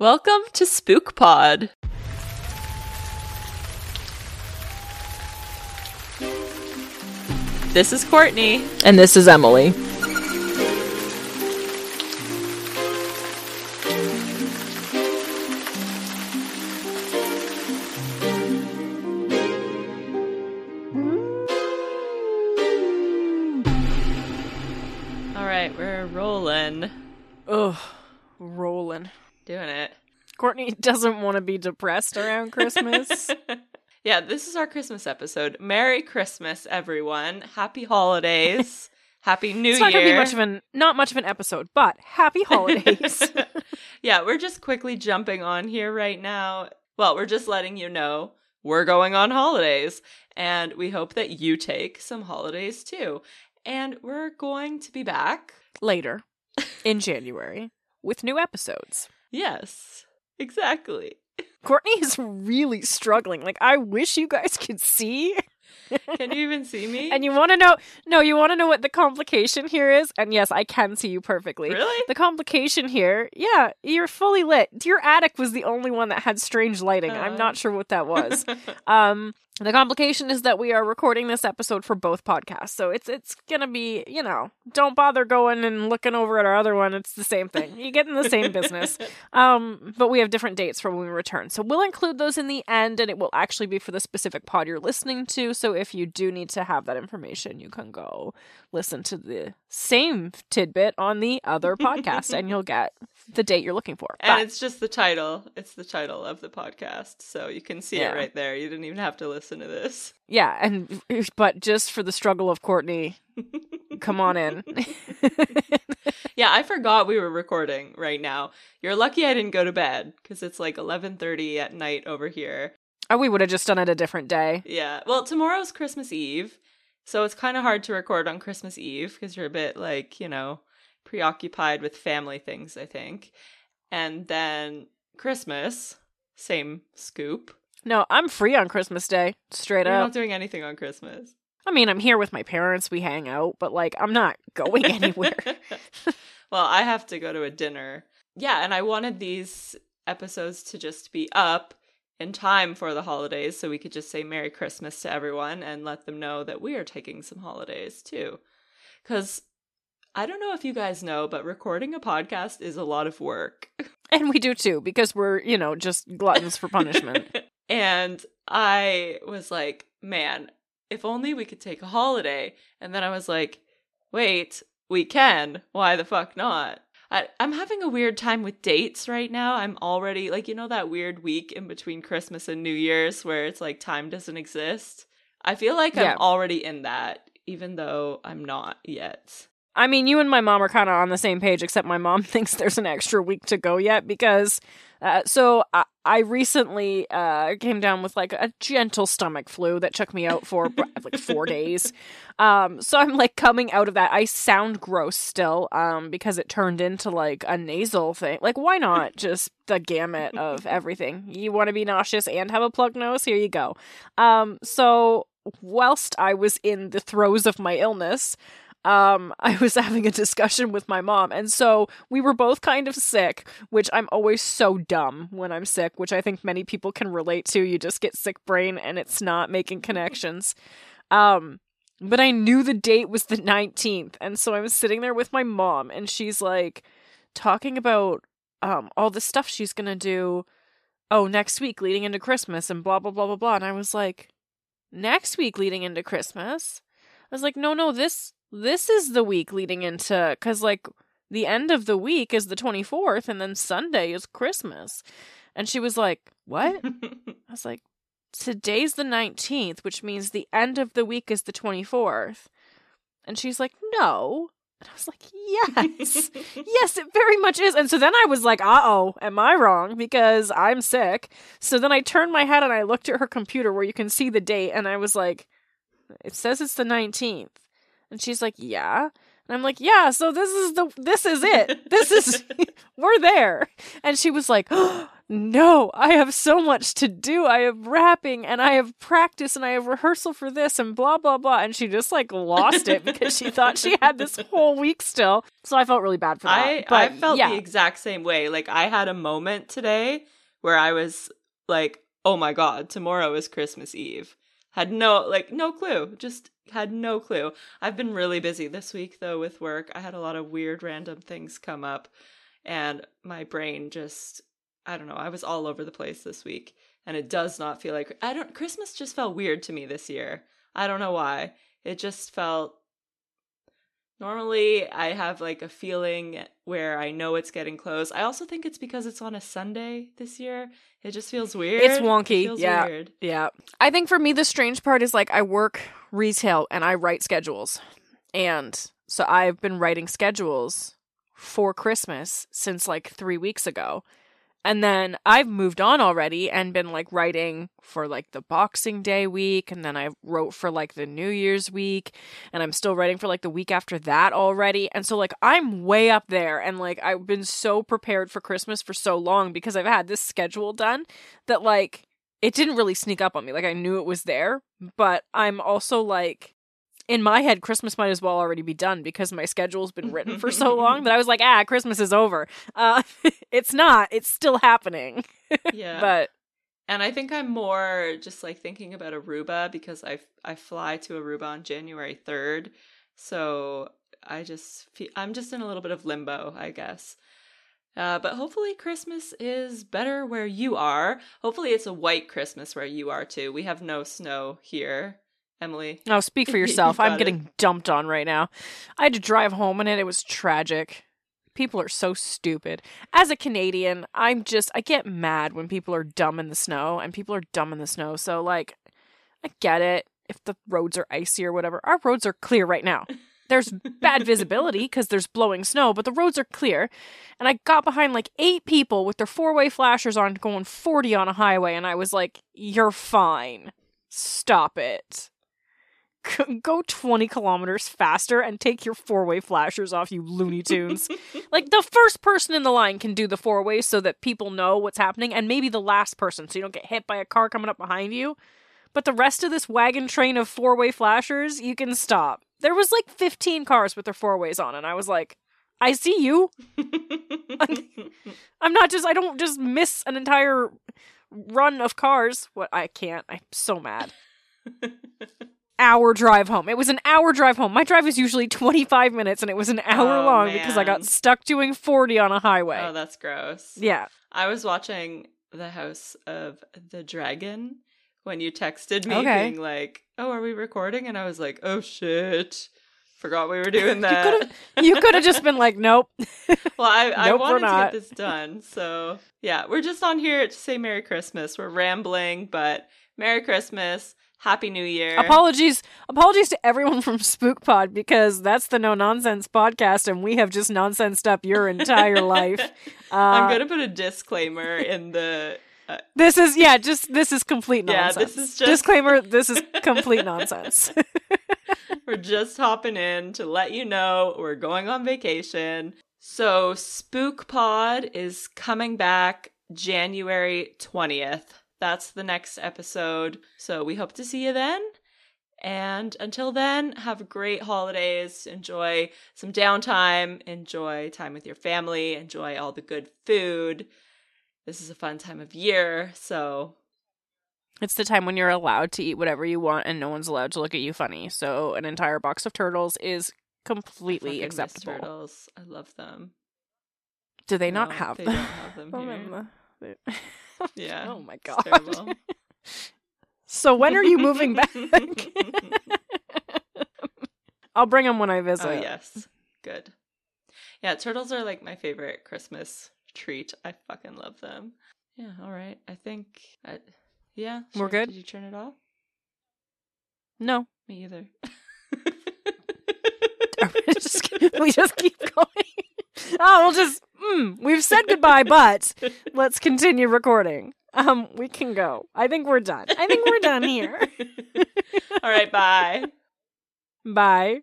Welcome to Spook Pod. This is Courtney. And this is Emily. All right, we're rolling. Ugh, rolling. Doing it. Courtney doesn't want to be depressed around Christmas. Yeah, this is our Christmas episode. Merry Christmas, everyone. Happy holidays. Happy New it's not Year. gonna be much of an not much of an episode, but happy holidays. yeah, we're just quickly jumping on here right now. Well, we're just letting you know we're going on holidays, and we hope that you take some holidays too. And we're going to be back. Later in January with new episodes. Yes, exactly. Courtney is really struggling. Like I wish you guys could see. Can you even see me? And you want to know? No, you want to know what the complication here is? And yes, I can see you perfectly. really? The complication here, yeah, you're fully lit. Your attic was the only one that had strange lighting. I'm Uh. not sure what that was. um, the complication is that we are recording this episode for both podcasts, so it's it's gonna be, you know, don't bother going and looking over at our other one. It's the same thing. You get in the same business. Um, but we have different dates for when we return, so we'll include those in the end, and it will actually be for the specific pod you're listening to. So if you do need to have that information, you can go listen to the same tidbit on the other podcast, and you'll get the date you're looking for. And But- it's just the title. It's the title of the podcast, so you can see Yeah. it right there. You didn't even have to listen to this. Yeah, and but just for the struggle of Courtney, come on in. Yeah, I forgot we were recording right now. You're lucky I didn't go to bed because it's like 11:30 at night over here. Oh, we would have just done it a different day. Yeah. Well, tomorrow's Christmas Eve, so it's kind of hard to record on Christmas Eve because you're a bit like you know preoccupied with family things. I think, and then Christmas, same scoop. No, I'm free on Christmas Day, straight You're up. not doing anything on Christmas. I mean, I'm here with my parents. We hang out, but like, I'm not going anywhere. well, I have to go to a dinner. Yeah, and I wanted these episodes to just be up in time for the holidays so we could just say Merry Christmas to everyone and let them know that we are taking some holidays too. Because I don't know if you guys know, but recording a podcast is a lot of work. and we do too, because we're, you know, just gluttons for punishment. and I was like, man, if only we could take a holiday. And then I was like, wait, we can. Why the fuck not? I, I'm having a weird time with dates right now. I'm already, like, you know, that weird week in between Christmas and New Year's where it's like time doesn't exist? I feel like Yeah. I'm already in that, even though I'm not yet. I mean, you and my mom are kind of on the same page, except my mom thinks there's an extra week to go yet because. Uh, so I, I recently uh, came down with like a gentle stomach flu that took me out for like four days. Um, so I'm like coming out of that. I sound gross still um, because it turned into like a nasal thing. Like, why not just the gamut of everything? You want to be nauseous and have a plug nose? Here you go. Um, so whilst I was in the throes of my illness, um, I was having a discussion with my mom, and so we were both kind of sick, which I'm always so dumb when I'm sick, which I think many people can relate to. You just get sick brain and it's not making connections. Um, but I knew the date was the 19th, and so I was sitting there with my mom, and she's like talking about um all the stuff she's gonna do oh next week leading into christmas and blah blah blah blah blah and i was like next week leading into christmas i was like no no this this is the week leading into because like the end of the week is the 24th and then sunday is christmas. And she was like what? I was like today's the 19th which means the end of the week is the 24th and she's like no. And i was like yes. Yes it very much is. And so then i was like uh-oh am i wrong? Because i'm sick. So then i turned my head and i looked at her computer where you can see the date and i was like it says it's the 19th and she's like yeah and i'm like yeah so this is the this is it this is we're there and she was like no, I have so much to do. I have wrapping and I have practice and I have rehearsal for this and blah, blah, blah. And she just like lost it because she thought she had this whole week still. So I felt really bad for that. I, but, I felt yeah. the exact same way. Like I had a moment today where I was like, "Oh my god, tomorrow is Christmas Eve." Had no like no clue. Just had no clue. I've been really busy this week though with work. I had a lot of weird random things come up and my brain just I don't know. I was all over the place this week and it does not feel like I don't Christmas just felt weird to me this year. I don't know why. It just felt Normally, I have like a feeling where I know it's getting close. I also think it's because it's on a Sunday this year. It just feels weird. It's wonky, It feels yeah. weird. Yeah. I think for me, the strange part is like I work retail and I write schedules. And so I've been writing schedules for Christmas since like three weeks ago. And then I've moved on already and been like writing for like the Boxing Day week. And then I wrote for like the New Year's week. And I'm still writing for like the week after that already. And so like I'm way up there. And like I've been so prepared for Christmas for so long because I've had this schedule done that like it didn't really sneak up on me. Like I knew it was there, but I'm also like in my head Christmas might as well already be done because my schedule's been written for so long that I was like, "Ah, Christmas is over." Uh it's not. It's still happening. Yeah. But and I think I'm more just like thinking about Aruba because I I fly to Aruba on January 3rd. So I just feel I'm just in a little bit of limbo, I guess. Uh, but hopefully Christmas is better where you are. Hopefully it's a white Christmas where you are too. We have no snow here. Emily. no, speak for You yourself. I'm got it. getting dumped on right now. I had to drive home in it. It was tragic. People are so stupid. As a Canadian, I'm just I get mad when people are dumb in the snow and people are dumb in the snow. So like I get it if the roads are icy or whatever. Our roads are clear right now. There's bad visibility because there's blowing snow, but the roads are clear. And I got behind like eight people with their four way flashers on going 40 on a highway, and I was like, You're fine. Stop it. Go 20 kilometers faster and take your four way flashers off, you Looney Tunes. like, the first person in the line can do the four way so that people know what's happening, and maybe the last person so you don't get hit by a car coming up behind you. But the rest of this wagon train of four way flashers, you can stop. There was like 15 cars with their four ways on, and I was like, I see you. I'm not just, I don't just miss an entire run of cars. What? I can't. I'm so mad. Hour drive home. It was an hour drive home. My drive is usually 25 minutes, and it was an hour Oh, long because I got stuck doing 40 on a highway. oh, that's gross. yeah. I was watching The House of the Dragon when you texted me Okay. being like, "Oh, are we recording?" and I was like, "Oh shit." Forgot we were doing that. You could have just been like, nope. well, I, I Nope, we're wanted to get this done. So, yeah, we're just on here to say Merry Christmas. We're rambling, but Merry Christmas. Happy New Year. Apologies, apologies to everyone from Spook Pod because that's the no nonsense podcast, and we have just nonsensed up your entire life. Uh, I'm going to put a disclaimer in the. Uh, This is yeah, just this is complete nonsense. Yeah, this is just- disclaimer. This is complete nonsense. we're just hopping in to let you know we're going on vacation. So, Spook Pod is coming back January 20th. That's the next episode. So, we hope to see you then. And until then, have great holidays. Enjoy some downtime. Enjoy time with your family. Enjoy all the good food. This is a fun time of year. So, it's the time when you're allowed to eat whatever you want, and no one's allowed to look at you funny. So an entire box of turtles is completely acceptable. Turtles. I love them. Do they not have they them? don't have them Oh, here. Man, the- Yeah. Oh my god. terrible. so when are you moving back? I'll bring them when I oh, visit. oh yes, good. Yeah, turtles are like my favorite Christmas treat. I fucking love them. Yeah. All right. I think. I, yeah. We're good? Did you turn it off? No, Me either. we just keep going. oh, we'll just mm, we've said goodbye, but let's continue recording. Um, we can go. I think we're done. I think we're done here. All right. Bye. Bye.